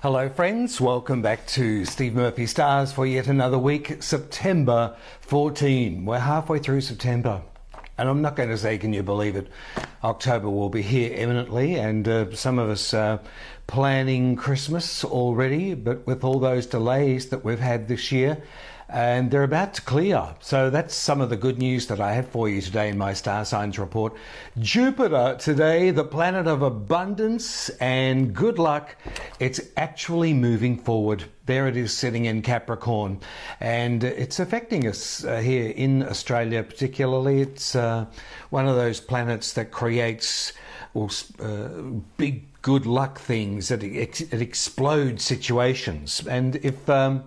Hello, friends. Welcome back to Steve Murphy Stars for yet another week, September 14. We're halfway through September. And I'm not going to say, can you believe it? October will be here imminently, and uh, some of us are planning Christmas already, but with all those delays that we've had this year, and they're about to clear. So that's some of the good news that I have for you today in my star signs report. Jupiter today, the planet of abundance and good luck, it's actually moving forward. There it is sitting in Capricorn, and it's affecting us uh, here in Australia, particularly. It's uh, one of those planets that creates well, uh, big good luck things, it, it explodes situations. And if um,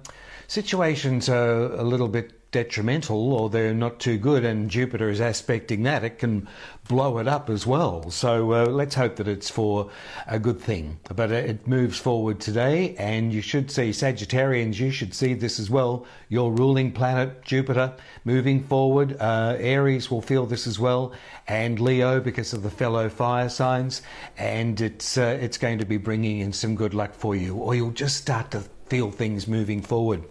situations are a little bit detrimental or they're not too good and Jupiter is aspecting that, it can blow it up as well. So uh, let's hope that it's for a good thing. But it moves forward today and you should see, Sagittarians, you should see this as well. Your ruling planet, Jupiter, moving forward. Uh, Aries will feel this as well and Leo because of the fellow fire signs. And it's, uh, it's going to be bringing in some good luck for you or you'll just start to feel things moving forward.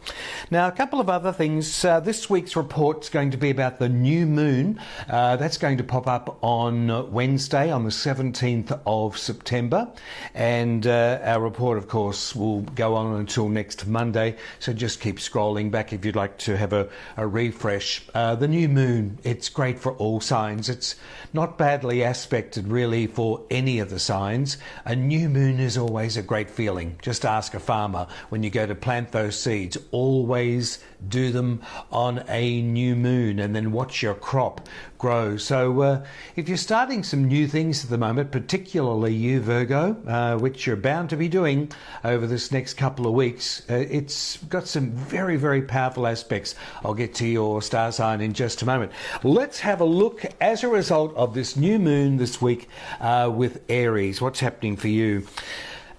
Now, a couple of other things. Uh, this week's report is going to be about the new moon. Uh, that's going to pop up on Wednesday, on the 17th of September. And uh, our report, of course, will go on until next Monday. So just keep scrolling back if you'd like to have a, a refresh. Uh, the new moon, it's great for all signs. It's not badly aspected, really, for any of the signs. A new moon is always a great feeling. Just ask a farmer when you you go to plant those seeds, always do them on a new moon and then watch your crop grow. So, uh, if you're starting some new things at the moment, particularly you, Virgo, uh, which you're bound to be doing over this next couple of weeks, uh, it's got some very, very powerful aspects. I'll get to your star sign in just a moment. Let's have a look as a result of this new moon this week uh, with Aries. What's happening for you?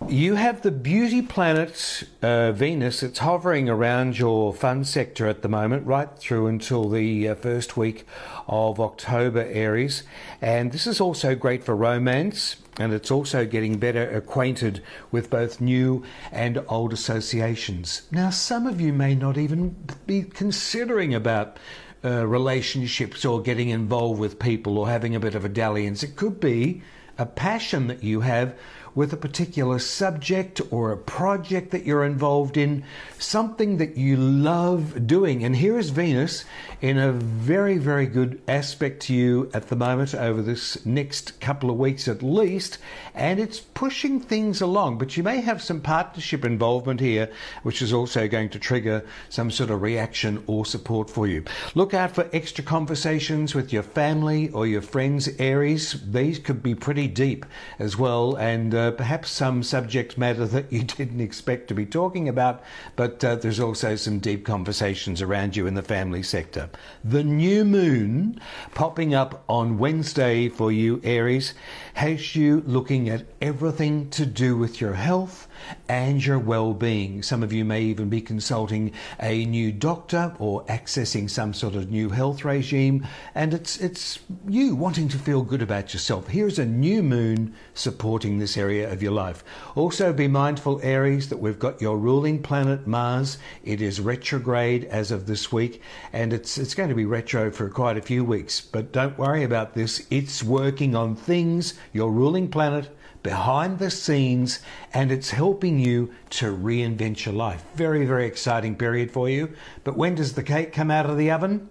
You have the beauty planet uh, Venus. It's hovering around your fun sector at the moment, right through until the uh, first week of October, Aries. And this is also great for romance, and it's also getting better acquainted with both new and old associations. Now, some of you may not even be considering about uh, relationships or getting involved with people or having a bit of a dalliance. It could be a passion that you have with a particular subject or a project that you're involved in, something that you love doing. And here is Venus in a very, very good aspect to you at the moment over this next couple of weeks at least, and it's pushing things along. But you may have some partnership involvement here, which is also going to trigger some sort of reaction or support for you. Look out for extra conversations with your family or your friends, Aries. These could be pretty deep as well, and uh, uh, perhaps some subject matter that you didn't expect to be talking about, but uh, there's also some deep conversations around you in the family sector. The new moon popping up on Wednesday for you, Aries, has you looking at everything to do with your health and your well-being. Some of you may even be consulting a new doctor or accessing some sort of new health regime, and it's it's you wanting to feel good about yourself. Here's a new moon supporting this area of your life. Also be mindful Aries that we've got your ruling planet Mars. It is retrograde as of this week and it's it's going to be retro for quite a few weeks, but don't worry about this. It's working on things your ruling planet behind the scenes and it's helping you to reinvent your life. Very, very exciting period for you. But when does the cake come out of the oven?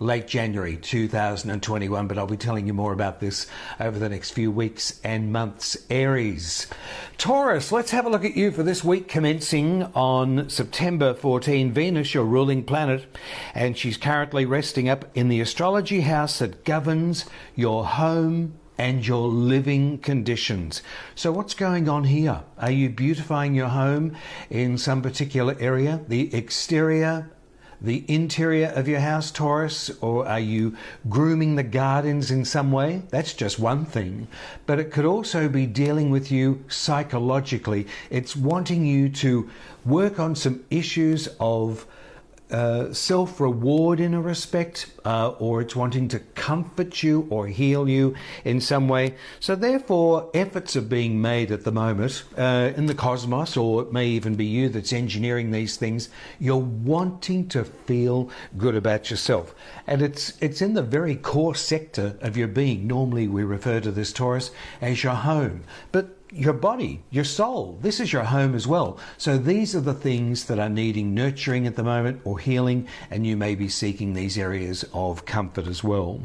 Late January 2021, but I'll be telling you more about this over the next few weeks and months. Aries. Taurus, let's have a look at you for this week commencing on September 14. Venus, your ruling planet, and she's currently resting up in the astrology house that governs your home, and your living conditions. So, what's going on here? Are you beautifying your home in some particular area? The exterior, the interior of your house, Taurus, or are you grooming the gardens in some way? That's just one thing. But it could also be dealing with you psychologically. It's wanting you to work on some issues of uh, self reward in a respect, uh, or it's wanting to comfort you or heal you in some way. So, therefore, efforts are being made at the moment uh, in the cosmos, or it may even be you that's engineering these things. You're wanting to feel good about yourself, and it's it's in the very core sector of your being. Normally, we refer to this Taurus as your home, but your body, your soul. This is your home as well. So these are the things that are needing nurturing at the moment or healing, and you may be seeking these areas of comfort as well.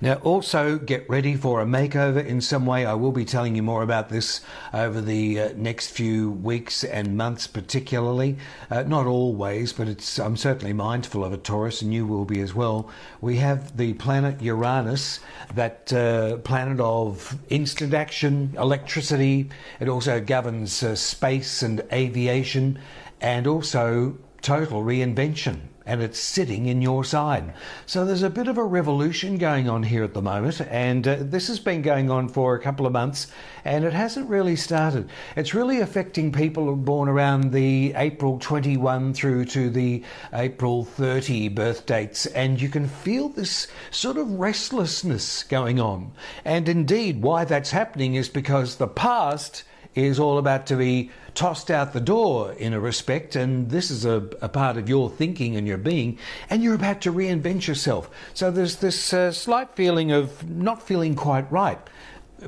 Now, also get ready for a makeover in some way. I will be telling you more about this over the uh, next few weeks and months, particularly. Uh, not always, but it's I'm certainly mindful of it, Taurus, and you will be as well. We have the planet Uranus, that uh, planet of instant action, electricity. It also governs uh, space and aviation, and also total reinvention and it's sitting in your side. So there's a bit of a revolution going on here at the moment, and uh, this has been going on for a couple of months, and it hasn't really started. It's really affecting people born around the April 21 through to the April 30 birth dates, and you can feel this sort of restlessness going on. And indeed, why that's happening is because the past is all about to be tossed out the door in a respect, and this is a, a part of your thinking and your being, and you're about to reinvent yourself. So there's this uh, slight feeling of not feeling quite right.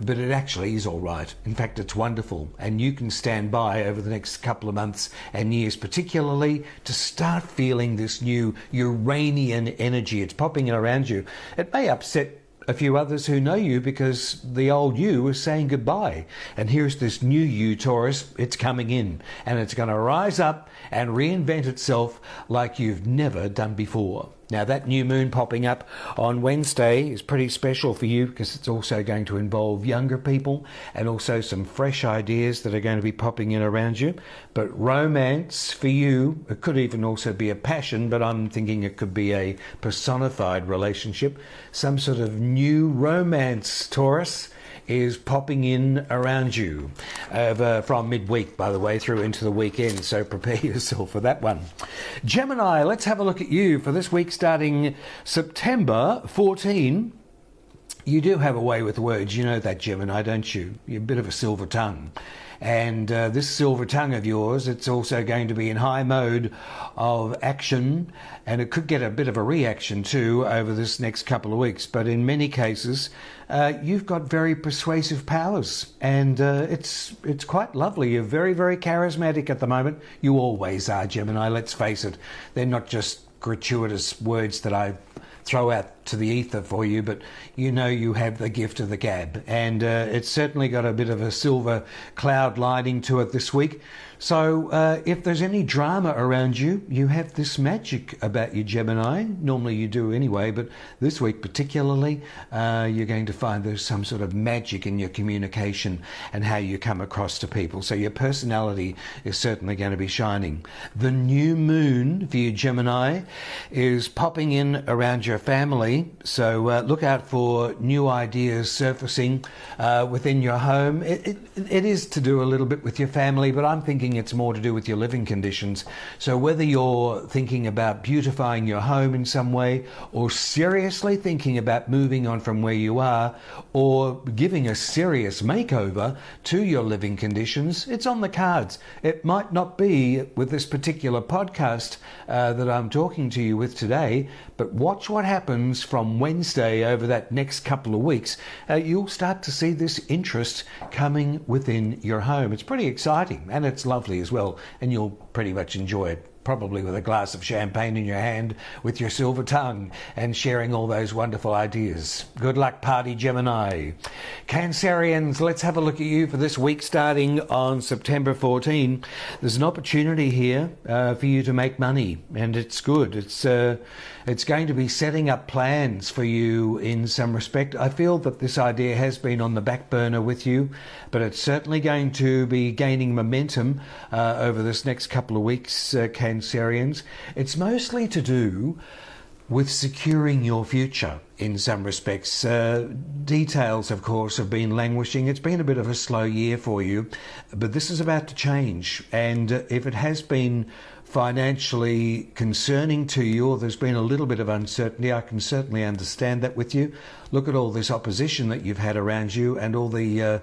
But it actually is all right. In fact, it's wonderful. And you can stand by over the next couple of months and years, particularly, to start feeling this new Uranian energy. It's popping around you. It may upset a few others who know you because the old you is saying goodbye. And here's this new you, Taurus, it's coming in and it's going to rise up and reinvent itself like you've never done before. Now, that new moon popping up on Wednesday is pretty special for you because it's also going to involve younger people and also some fresh ideas that are going to be popping in around you. But romance for you, it could even also be a passion, but I'm thinking it could be a personified relationship, some sort of new romance, Taurus is popping in around you over from midweek, by the way, through into the weekend. So prepare yourself for that one. Gemini, let's have a look at you for this week starting September 14. You do have a way with words, you know that, Gemini, don't you? You're a bit of a silver tongue. And uh, this silver tongue of yours, it's also going to be in high mode of action, and it could get a bit of a reaction too over this next couple of weeks. But in many cases, uh, you've got very persuasive powers, and uh, it's it's quite lovely. You're very very charismatic at the moment. You always are, Gemini. Let's face it; they're not just gratuitous words that I throw out to the ether for you, but you know you have the gift of the gab. And uh, it's certainly got a bit of a silver cloud lining to it this week. So uh, if there's any drama around you, you have this magic about you, Gemini. Normally you do anyway, but this week particularly, uh, you're going to find there's some sort of magic in your communication and how you come across to people. So your personality is certainly going to be shining. The new moon for you, Gemini, is popping in around your family. So uh, look out for new ideas surfacing uh, within your home. It, it, it is to do a little bit with your family, but I'm thinking thinking it's more to do with your living conditions. So whether you're thinking about beautifying your home in some way, or seriously thinking about moving on from where you are, or giving a serious makeover to your living conditions, it's on the cards. It might not be with this particular podcast uh, that I'm talking to you with today, but watch what happens from Wednesday over that next couple of weeks. Uh, you'll start to see this interest coming within your home. It's pretty exciting and it's lovely as well, and you'll pretty much enjoy it probably with a glass of champagne in your hand with your silver tongue and sharing all those wonderful ideas. Good luck, Party Gemini. Cancerians, let's have a look at you for this week starting on September 14. There's an opportunity here uh, for you to make money, and it's good. It's uh, it's going to be setting up plans for you in some respect. I feel that this idea has been on the back burner with you, but it's certainly going to be gaining momentum uh, over this next couple of weeks, uh, Cancerians. It's mostly to do with securing your future in some respects. Uh, details, of course, have been languishing. It's been a bit of a slow year for you, but this is about to change. And uh, if it has been financially concerning to you, or there's been a little bit of uncertainty, I can certainly understand that with you. Look at all this opposition that you've had around you and all the uh,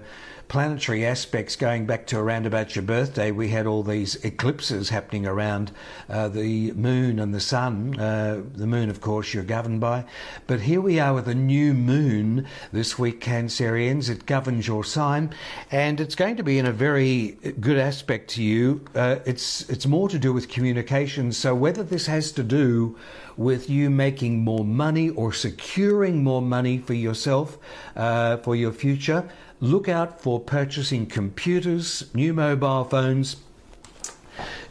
planetary aspects going back to around about your birthday. We had all these eclipses happening around uh, the moon and the sun. Uh, the moon, of course, you're governed by. But here we are with a new moon this week, Cancerians. It governs your sign, and it's going to be in a very good aspect to you. Uh, it's it's more to do with communication. So whether this has to do with you making more money or securing more money for yourself uh, for your future, look out for purchasing computers, new mobile phones.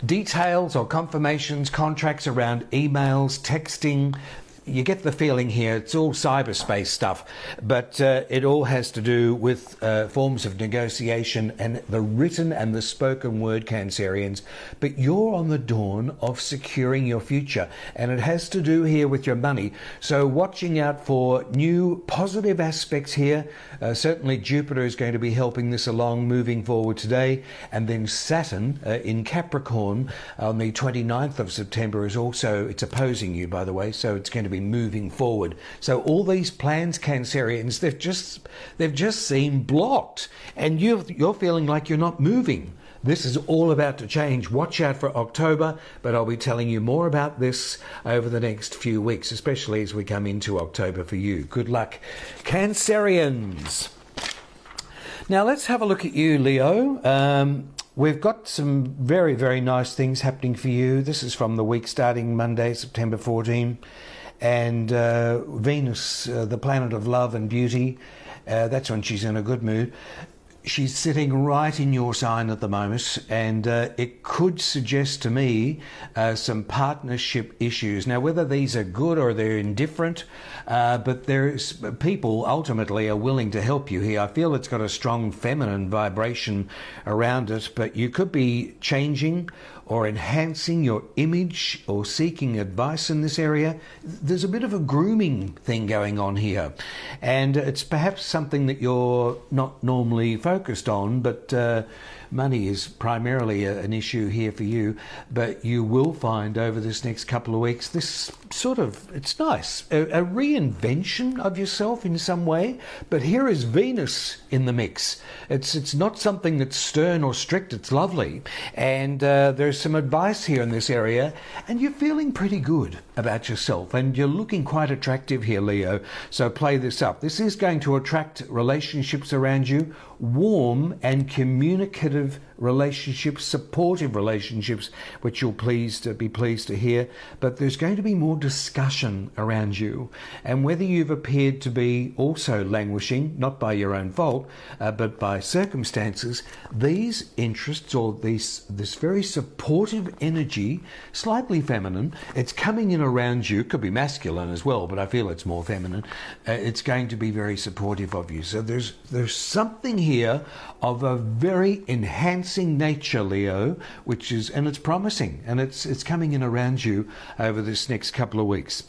Details or confirmations, contracts around emails, texting, you get the feeling here it's all cyberspace stuff, but uh, it all has to do with uh, forms of negotiation and the written and the spoken word Cancerians. But you're on the dawn of securing your future, and it has to do here with your money. So, watching out for new positive aspects here. Uh, certainly, Jupiter is going to be helping this along moving forward today, and then Saturn uh, in Capricorn on the 29th of September is also it's opposing you, by the way, so it's going to be moving forward. So all these plans, Cancerians, they've just they've just seemed blocked, and you you're feeling like you're not moving. This is all about to change. Watch out for October, but I'll be telling you more about this over the next few weeks, especially as we come into October for you. Good luck, Cancerians. Now let's have a look at you, Leo. Um, We've got some very, very nice things happening for you. This is from the week starting Monday, September 14 and uh, Venus, uh, the planet of love and beauty, uh, that's when she's in a good mood. She's sitting right in your sign at the moment, and uh, it could suggest to me uh, some partnership issues. Now, whether these are good or they're indifferent, uh, but there's people ultimately are willing to help you here. I feel it's got a strong feminine vibration around it, but you could be changing or enhancing your image or seeking advice in this area, there's a bit of a grooming thing going on here. And it's perhaps something that you're not normally focused on, but uh, money is primarily a, an issue here for you. But you will find over this next couple of weeks this sort of, it's nice, a, a reinvention of yourself in some way. But here is Venus in the mix. It's, it's not something that's stern or strict, it's lovely. And uh, there's some advice here in this area, and you're feeling pretty good about yourself. And you're looking quite attractive here, Leo. So play this up. This is going to attract relationships around you, warm and communicative with relationships, supportive relationships, which you'll pleased to be pleased to hear. But there's going to be more discussion around you, and whether you've appeared to be also languishing, not by your own fault, uh, but by circumstances, these interests or these this very supportive energy, slightly feminine, it's coming in around you. Could be masculine as well, but I feel it's more feminine. Uh, it's going to be very supportive of you. So there's there's something here of a very enhanced enhancing nature, Leo, which is and it's promising and it's it's coming in around you over this next couple of weeks.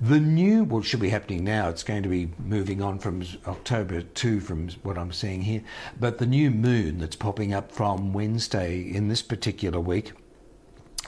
The new well should be happening now. It's going to be moving on from October two from what I'm seeing here. But the new moon that's popping up from Wednesday in this particular week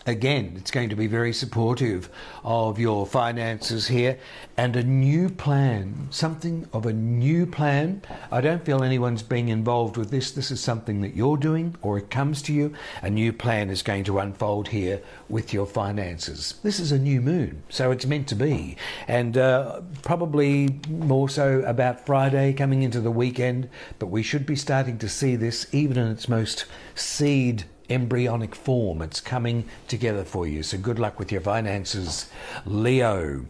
Again, it's going to be very supportive of your finances here and a new plan, something of a new plan. I don't feel anyone's being involved with this. This is something that you're doing or it comes to you. A new plan is going to unfold here with your finances. This is a new moon, so it's meant to be. And uh, probably more so about Friday coming into the weekend, but we should be starting to see this even in its most seed embryonic form. It's coming together for you. So good luck with your finances, Leo.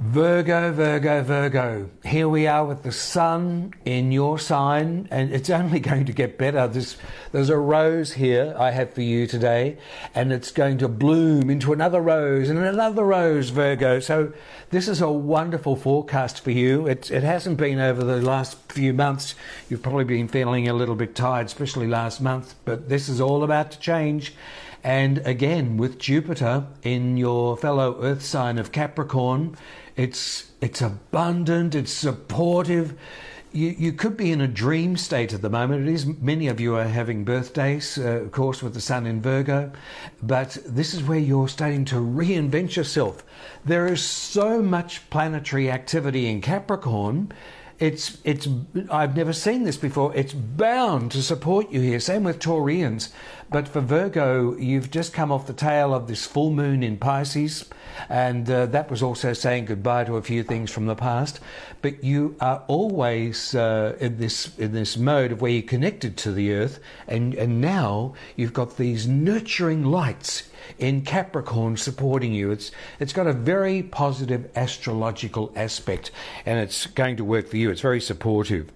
Virgo, Virgo, Virgo. Here we are with the sun in your sign, and it's only going to get better. There's, there's a rose here I have for you today, and it's going to bloom into another rose and another rose, Virgo. So, this is a wonderful forecast for you. It, it hasn't been over the last few months. You've probably been feeling a little bit tired, especially last month, but this is all about to change And again, with Jupiter in your fellow Earth sign of Capricorn, it's it's abundant, it's supportive. You, you could be in a dream state at the moment. It is many of you are having birthdays, uh, of course, with the Sun in Virgo, but this is where you're starting to reinvent yourself. There is so much planetary activity in Capricorn it's it's I've never seen this before. It's bound to support you here. Same with Taurians. But for Virgo, you've just come off the tail of this full moon in Pisces, and uh, that was also saying goodbye to a few things from the past. But you are always uh, in this in this mode of where you're connected to the earth, and and now you've got these nurturing lights in Capricorn supporting you. It's it's got a very positive astrological aspect, and it's going to work for you. It's very supportive.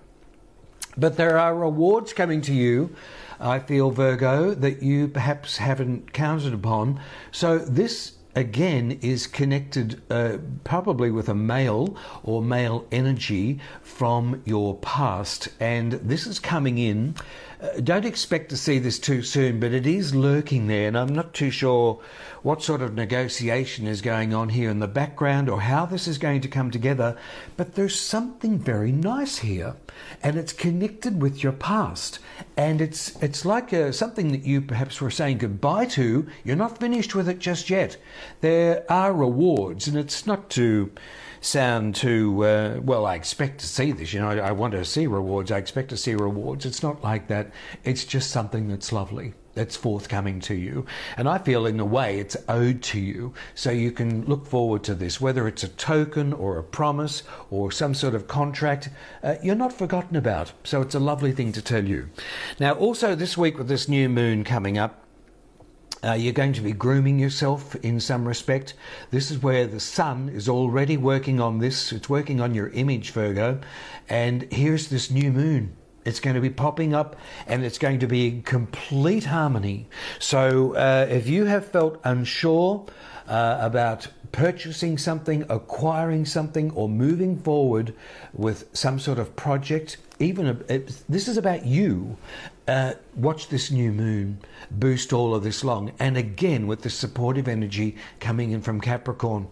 But there are rewards coming to you I feel, Virgo, that you perhaps haven't counted upon. So this again is connected uh, probably with a male or male energy from your past. And this is coming in uh, don't expect to see this too soon but it is lurking there and i'm not too sure what sort of negotiation is going on here in the background or how this is going to come together, but there's something very nice here, and it's connected with your past, and it's it's like a, uh, something that you perhaps were saying goodbye to. You're not finished with it just yet. There are rewards, and it's not to sound too uh, well. I expect to see this. You know, I, I want to see rewards. I expect to see rewards. It's not like that. It's just something that's lovely that's forthcoming to you. And I feel, in a way, it's owed to you. So you can look forward to this, whether it's a token or a promise or some sort of contract, uh, you're not forgotten about. So it's a lovely thing to tell you. Now, also this week with this new moon coming up, uh, you're going to be grooming yourself in some respect. This is where the sun is already working on this. It's working on your image, Virgo. And here's this new moon it's going to be popping up and it's going to be in complete harmony. So uh, if you have felt unsure uh, about purchasing something, acquiring something, or moving forward with some sort of project, even a, it, this is about you. Uh, watch this new moon boost all of this long. And again, with the supportive energy coming in from Capricorn.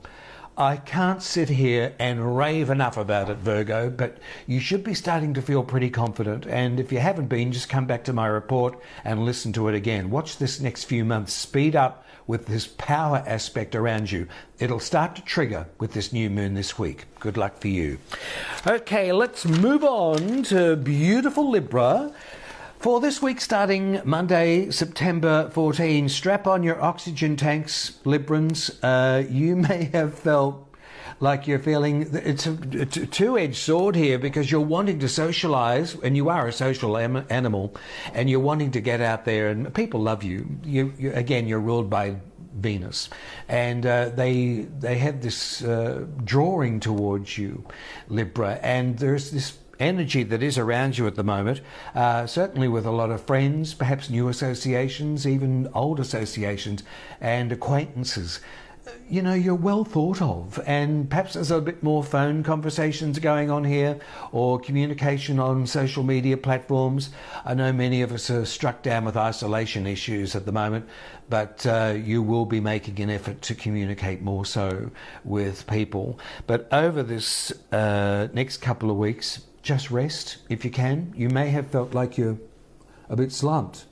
I can't sit here and rave enough about it, Virgo, but you should be starting to feel pretty confident. And if you haven't been, just come back to my report and listen to it again. Watch this next few months speed up with this power aspect around you. It'll start to trigger with this new moon this week. Good luck for you. Okay, let's move on to beautiful Libra. For this week, starting Monday, September 14, strap on your oxygen tanks, Librans. Uh, you may have felt like you're feeling it's a, a two-edged sword here because you're wanting to socialize and you are a social am- animal and you're wanting to get out there and people love you. You, you again, you're ruled by Venus, and uh, they they have this uh, drawing towards you, Libra, and there's this energy that is around you at the moment, uh, certainly with a lot of friends, perhaps new associations, even old associations and acquaintances you know, you're well thought of, and perhaps there's a bit more phone conversations going on here or communication on social media platforms. I know many of us are struck down with isolation issues at the moment, but uh, you will be making an effort to communicate more so with people. But over this uh, next couple of weeks, just rest if you can. You may have felt like you're a bit slumped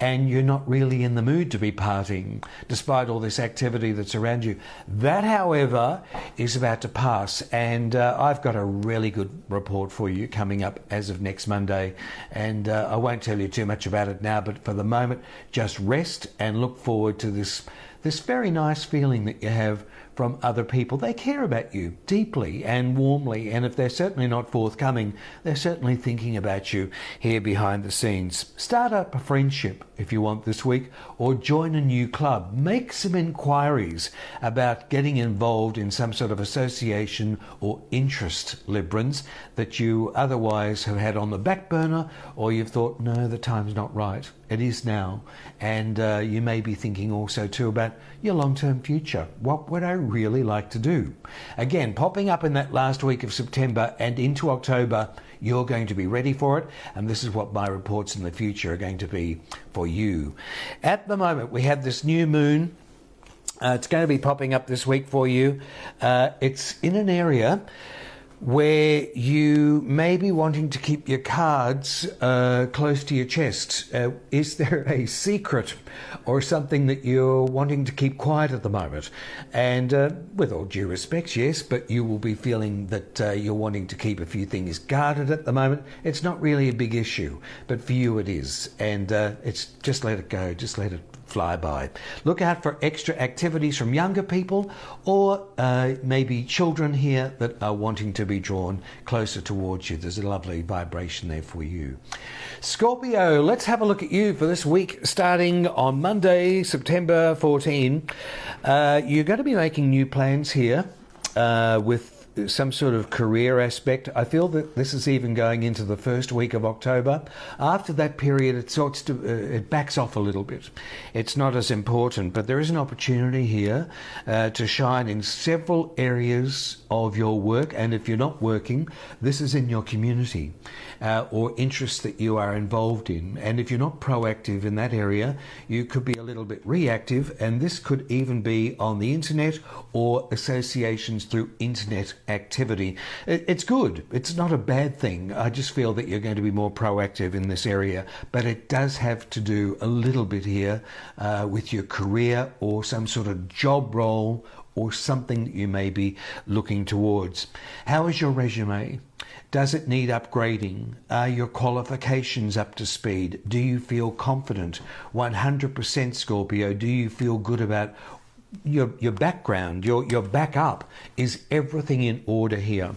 and you're not really in the mood to be partying despite all this activity that's around you. That, however, is about to pass, and uh, I've got a really good report for you coming up as of next Monday. And uh, I won't tell you too much about it now, but for the moment, just rest and look forward to this this very nice feeling that you have from other people. They care about you deeply and warmly, and if they're certainly not forthcoming, they're certainly thinking about you here behind the scenes. Start up a friendship if you want this week, or join a new club. Make some inquiries about getting involved in some sort of association or interest, Librans, that you otherwise have had on the back burner, or you've thought, no, the time's not right. It is now. And uh, you may be thinking also too about your long term future. What would I really like to do? Again, popping up in that last week of September and into October, you're going to be ready for it, and this is what my reports in the future are going to be for you. At the moment, we have this new moon. Uh, it's going to be popping up this week for you. Uh, it's in an area where you may be wanting to keep your cards uh, close to your chest. Uh, is there a secret or something that you're wanting to keep quiet at the moment? And uh, with all due respect, yes, but you will be feeling that uh, you're wanting to keep a few things guarded at the moment. It's not really a big issue, but for you it is. And uh, it's just let it go, just let it fly by. Look out for extra activities from younger people or uh, maybe children here that are wanting to be drawn closer towards you. There's a lovely vibration there for you. Scorpio, let's have a look at you for this week starting on Monday, September 14. Uh, you're going to be making new plans here uh, with some sort of career aspect. I feel that this is even going into the first week of October. After that period, it sorts to uh, it backs off a little bit. It's not as important, but there is an opportunity here uh, to shine in several areas of your work. And if you're not working, this is in your community uh, or interests that you are involved in. And if you're not proactive in that area, you could be a little bit reactive. And this could even be on the internet or associations through internet activity. It's good. It's not a bad thing. I just feel that you're going to be more proactive in this area, but it does have to do a little bit here uh, with your career or some sort of job role or something that you may be looking towards. How is your resume? Does it need upgrading? Are your qualifications up to speed? Do you feel confident? 100% Scorpio, do you feel good about your your background, your your backup is everything in order here.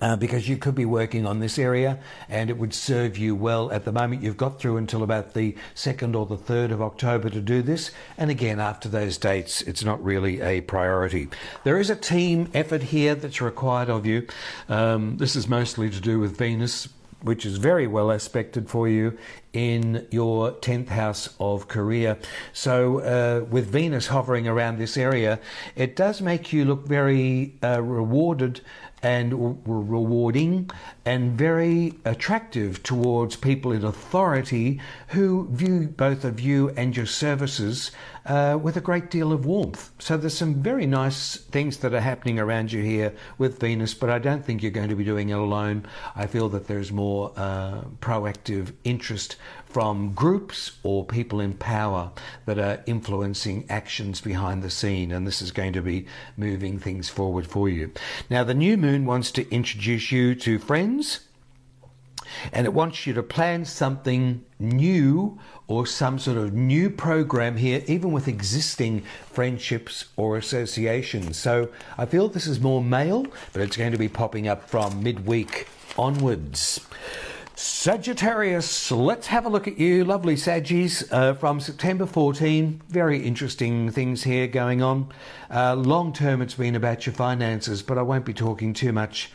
Uh, because you could be working on this area and it would serve you well. At the moment, you've got through until about the 2nd or the 3rd of October to do this. And again, after those dates, it's not really a priority. There is a team effort here that's required of you. Um, this is mostly to do with Venus which is very well aspected for you in your 10th house of career. So, uh, with Venus hovering around this area, it does make you look very uh, rewarded and rewarding and very attractive towards people in authority who view both of you and your services uh, with a great deal of warmth. So there's some very nice things that are happening around you here with Venus, but I don't think you're going to be doing it alone. I feel that there's more uh, proactive interest from groups or people in power that are influencing actions behind the scene, and this is going to be moving things forward for you. Now, the new moon wants to introduce you to friends. And it wants you to plan something new or some sort of new program here, even with existing friendships or associations. So I feel this is more male, but it's going to be popping up from midweek onwards. Sagittarius, let's have a look at you, lovely Saggies, uh, from September 14. Very interesting things here going on. Uh, long term, it's been about your finances, but I won't be talking too much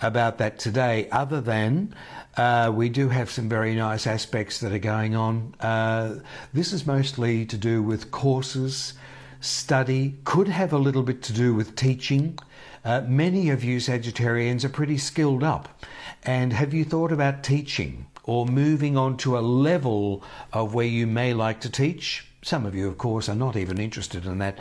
about that today, other than uh, we do have some very nice aspects that are going on. Uh, this is mostly to do with courses, study, could have a little bit to do with teaching. Uh, many of you Sagittarians are pretty skilled up. And have you thought about teaching or moving on to a level of where you may like to teach? Some of you, of course, are not even interested in that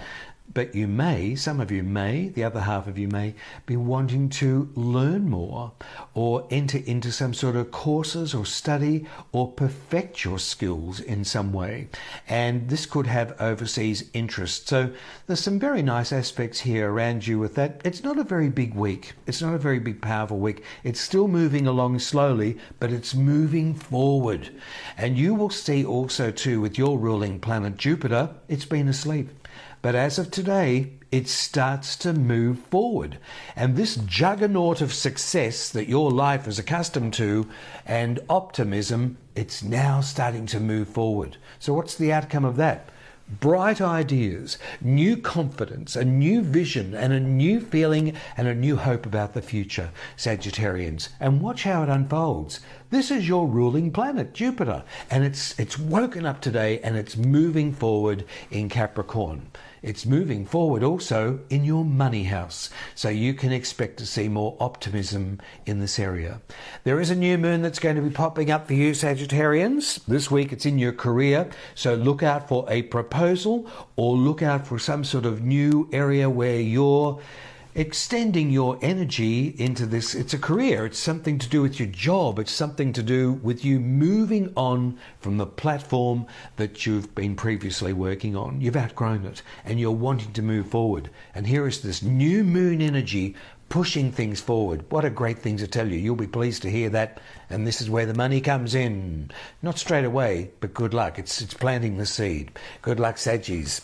but you may, some of you may, the other half of you may be wanting to learn more or enter into some sort of courses or study or perfect your skills in some way. And this could have overseas interest. So there's some very nice aspects here around you with that. It's not a very big week. It's not a very big, powerful week. It's still moving along slowly, but it's moving forward. And you will see also, too, with your ruling planet Jupiter, it's been asleep. But as of today, it starts to move forward. And this juggernaut of success that your life is accustomed to and optimism, it's now starting to move forward. So, what's the outcome of that? bright ideas, new confidence, a new vision, and a new feeling and a new hope about the future, Sagittarians. And watch how it unfolds. This is your ruling planet, Jupiter, and it's it's woken up today and it's moving forward in Capricorn. It's moving forward also in your money house, so you can expect to see more optimism in this area. There is a new moon that's going to be popping up for you, Sagittarians. This week it's in your career, so look out for a proposal or look out for some sort of new area where you're extending your energy into this. It's a career, it's something to do with your job, it's something to do with you moving on from the platform that you've been previously working on. You've outgrown it and you're wanting to move forward. And here is this new moon energy pushing things forward. What a great thing to tell you. You'll be pleased to hear that. And this is where the money comes in. Not straight away, but good luck. It's, it's planting the seed. Good luck, Saggies.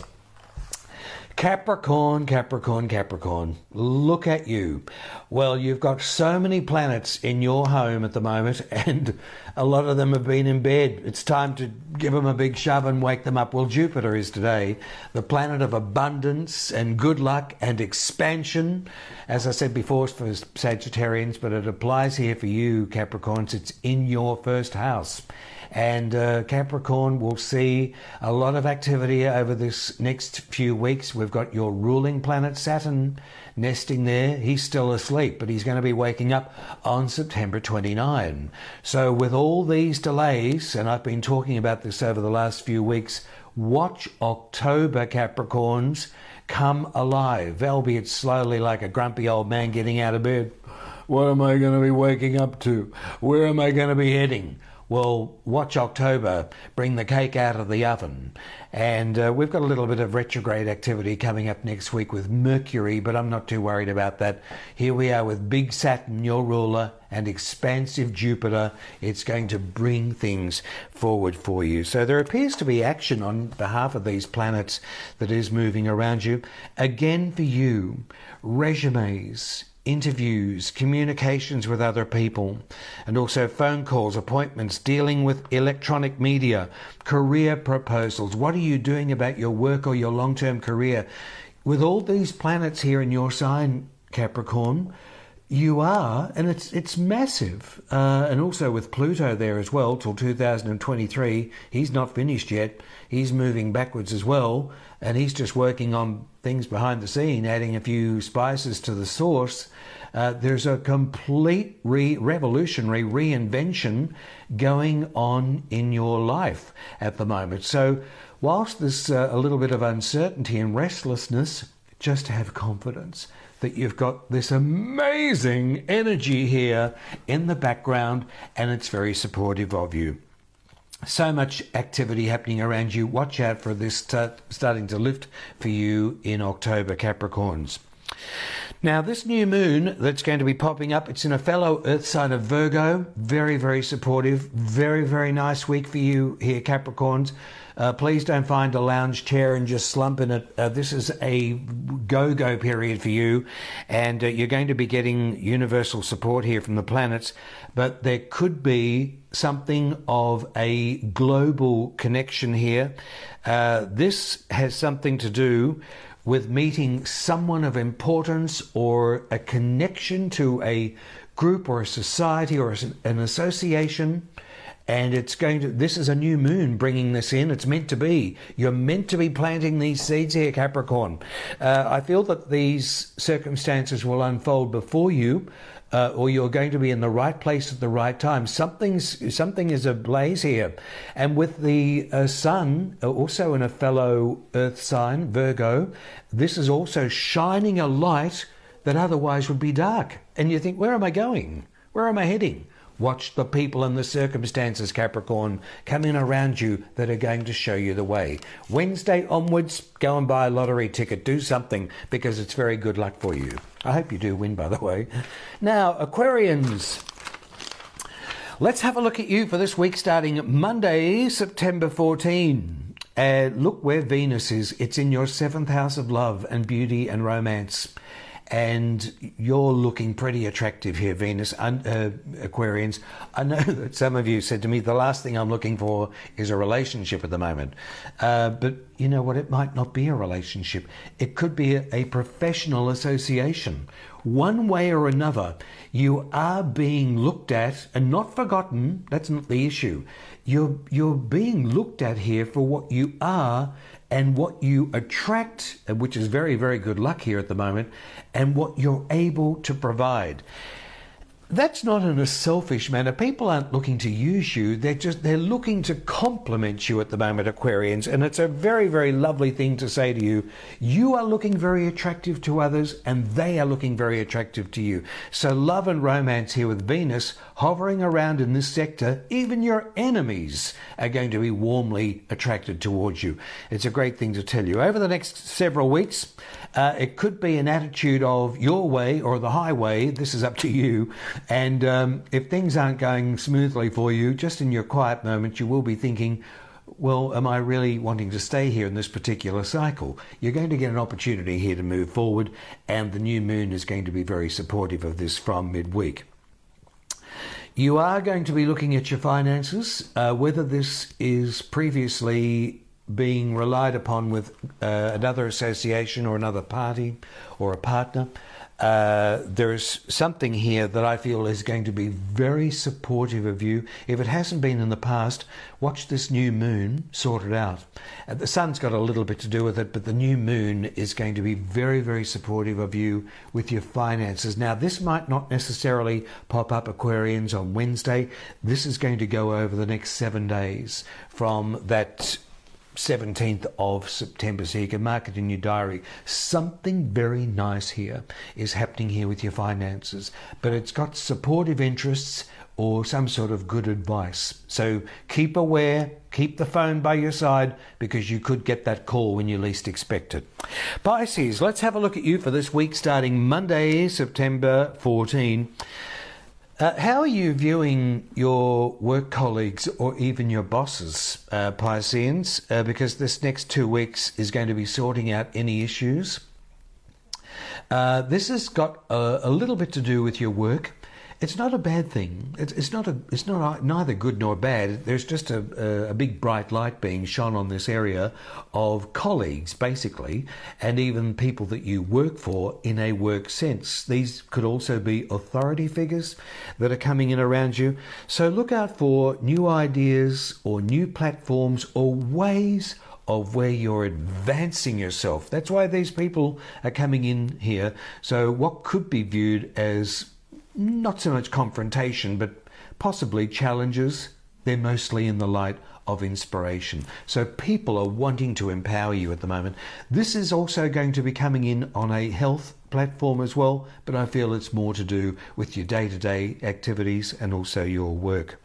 Capricorn, Capricorn, Capricorn, look at you. Well, you've got so many planets in your home at the moment, and a lot of them have been in bed. It's time to give them a big shove and wake them up. Well, Jupiter is today the planet of abundance and good luck and expansion. As I said before, for Sagittarians, but it applies here for you, Capricorns. It's in your first house. And uh, Capricorn will see a lot of activity over this next few weeks. We've got your ruling planet Saturn nesting there. He's still asleep, but he's going to be waking up on September 29. So, with all these delays, and I've been talking about this over the last few weeks, watch October Capricorns come alive, albeit slowly like a grumpy old man getting out of bed. What am I going to be waking up to? Where am I going to be heading? Well, watch October bring the cake out of the oven. And uh, we've got a little bit of retrograde activity coming up next week with Mercury, but I'm not too worried about that. Here we are with big Saturn, your ruler, and expansive Jupiter. It's going to bring things forward for you. So there appears to be action on behalf of these planets that is moving around you. Again, for you, resumes, interviews, communications with other people, and also phone calls, appointments, dealing with electronic media, career proposals. What are you doing about your work or your long term career? With all these planets here in your sign, Capricorn, you are, and it's it's massive, uh, and also with Pluto there as well till 2023. He's not finished yet. He's moving backwards as well, and he's just working on things behind the scene, adding a few spices to the sauce. Uh, there's a complete re- revolutionary reinvention going on in your life at the moment. So, whilst there's uh, a little bit of uncertainty and restlessness, just have confidence that you've got this amazing energy here in the background and it's very supportive of you. So much activity happening around you. Watch out for this t- starting to lift for you in October, Capricorns. Now, this new moon that's going to be popping up, it's in a fellow Earth sign of Virgo. Very, very supportive. Very, very nice week for you here, Capricorns. Uh, please don't find a lounge chair and just slump in it. Uh, this is a go go period for you, and uh, you're going to be getting universal support here from the planets. But there could be something of a global connection here. Uh, this has something to do with meeting someone of importance or a connection to a group or a society or an association and it's going to this is a new moon bringing this in it's meant to be you're meant to be planting these seeds here capricorn uh, i feel that these circumstances will unfold before you uh, or you're going to be in the right place at the right time. Something's something is ablaze here, and with the uh, sun uh, also in a fellow Earth sign, Virgo, this is also shining a light that otherwise would be dark. And you think, where am I going? Where am I heading? Watch the people and the circumstances, Capricorn, coming around you that are going to show you the way. Wednesday onwards, go and buy a lottery ticket. Do something because it's very good luck for you. I hope you do win, by the way. Now, Aquarians. Let's have a look at you for this week starting Monday, September 14. Uh, look where Venus is. It's in your seventh house of love and beauty and romance. And you're looking pretty attractive here, Venus, uh, Aquarians. I know that some of you said to me, the last thing I'm looking for is a relationship at the moment. Uh, but you know what? It might not be a relationship, it could be a, a professional association. One way or another, you are being looked at and not forgotten. That's not the issue. You're, you're being looked at here for what you are and what you attract, uh, which is very, very good luck here at the moment, and what you're able to provide that's not in a selfish manner. People aren't looking to use you. They're just they're looking to compliment you at the moment, Aquarians. And it's a very, very lovely thing to say to you. You are looking very attractive to others, and they are looking very attractive to you. So love and romance here with Venus hovering around in this sector, even your enemies are going to be warmly attracted towards you. It's a great thing to tell you. Over the next several weeks, uh, it could be an attitude of your way or the highway. This is up to you. And um, if things aren't going smoothly for you, just in your quiet moments, you will be thinking, well, am I really wanting to stay here in this particular cycle? You're going to get an opportunity here to move forward, and the new moon is going to be very supportive of this from midweek. You are going to be looking at your finances, uh, whether this is previously being relied upon with uh, another association or another party or a partner. Uh, there's something here that I feel is going to be very supportive of you. If it hasn't been in the past, watch this new moon sort it out. Uh, the sun's got a little bit to do with it, but the new moon is going to be very, very supportive of you with your finances. Now, this might not necessarily pop up Aquarians on Wednesday. This is going to go over the next seven days from that 17th of September, so you can mark it in your diary. Something very nice here is happening here with your finances, but it's got supportive interests or some sort of good advice. So keep aware, keep the phone by your side because you could get that call when you least expect it. Pisces, let's have a look at you for this week starting Monday, September 14. Uh, how are you viewing your work colleagues or even your bosses, uh, Pisceans? Uh, because this next two weeks is going to be sorting out any issues. Uh, this has got a, a little bit to do with your work it's not a bad thing. It's, it's not a. It's not neither good nor bad. There's just a, a, big bright light being shone on this area of colleagues, basically, and even people that you work for in a work sense. These could also be authority figures that are coming in around you. So look out for new ideas or new platforms or ways of where you're advancing yourself. That's why these people are coming in here. So, what could be viewed as not so much confrontation, but possibly challenges. They're mostly in the light of inspiration. So people are wanting to empower you at the moment. This is also going to be coming in on a health platform as well, but I feel it's more to do with your day to day activities and also your work.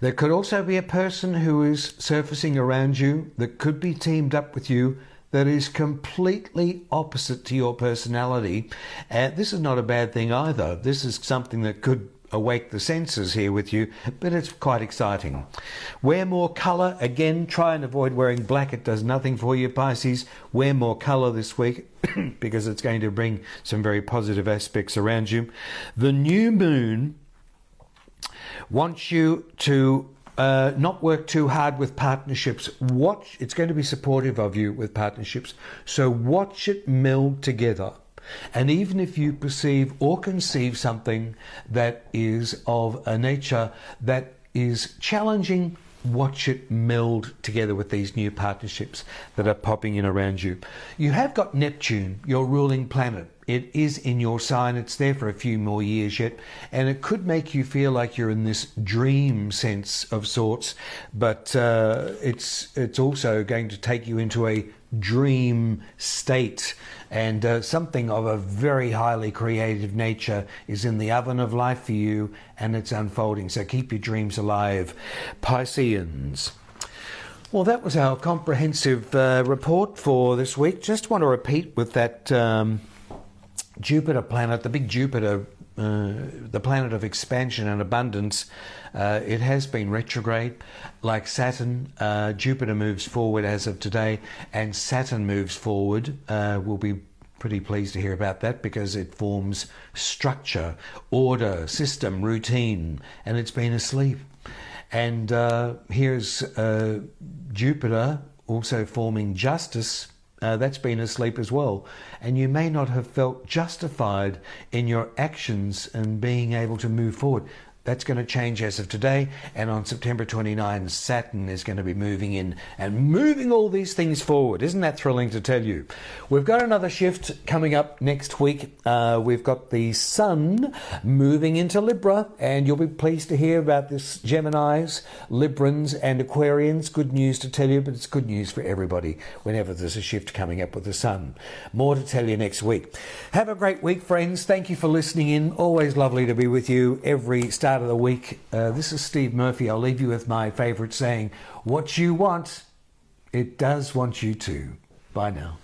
There could also be a person who is surfacing around you that could be teamed up with you that is completely opposite to your personality. And this is not a bad thing either. This is something that could awake the senses here with you, but it's quite exciting. Wear more colour. Again, try and avoid wearing black. It does nothing for you, Pisces. Wear more colour this week because it's going to bring some very positive aspects around you. The new moon wants you to uh, not work too hard with partnerships. Watch, it's going to be supportive of you with partnerships. So watch it meld together. And even if you perceive or conceive something that is of a nature that is challenging, watch it meld together with these new partnerships that are popping in around you. You have got Neptune, your ruling planet. It is in your sign. It's there for a few more years yet, and it could make you feel like you're in this dream sense of sorts. But uh, it's it's also going to take you into a dream state, and uh, something of a very highly creative nature is in the oven of life for you, and it's unfolding. So keep your dreams alive, Pisceans. Well, that was our comprehensive uh, report for this week. Just want to repeat with that. Um, Jupiter planet, the big Jupiter, uh, the planet of expansion and abundance, uh, it has been retrograde. Like Saturn, uh, Jupiter moves forward as of today, and Saturn moves forward, uh, will be Pretty pleased to hear about that because it forms structure, order, system, routine, and it's been asleep. And uh, here's Jupiter also forming justice. Uh, that's been asleep as well. And you may not have felt justified in your actions and being able to move forward. That's going to change as of today. And on September 29, Saturn is going to be moving in and moving all these things forward. Isn't that thrilling to tell you? We've got another shift coming up next week. Uh, we've got the Sun moving into Libra, and you'll be pleased to hear about this Geminis, Librans, and Aquarians. Good news to tell you, but it's good news for everybody whenever there's a shift coming up with the Sun. More to tell you next week. Have a great week, friends. Thank you for listening in. Always lovely to be with you every start of the week. Uh, this is Steve Murphy. I'll leave you with my favorite saying What you want, it does want you to. Bye now.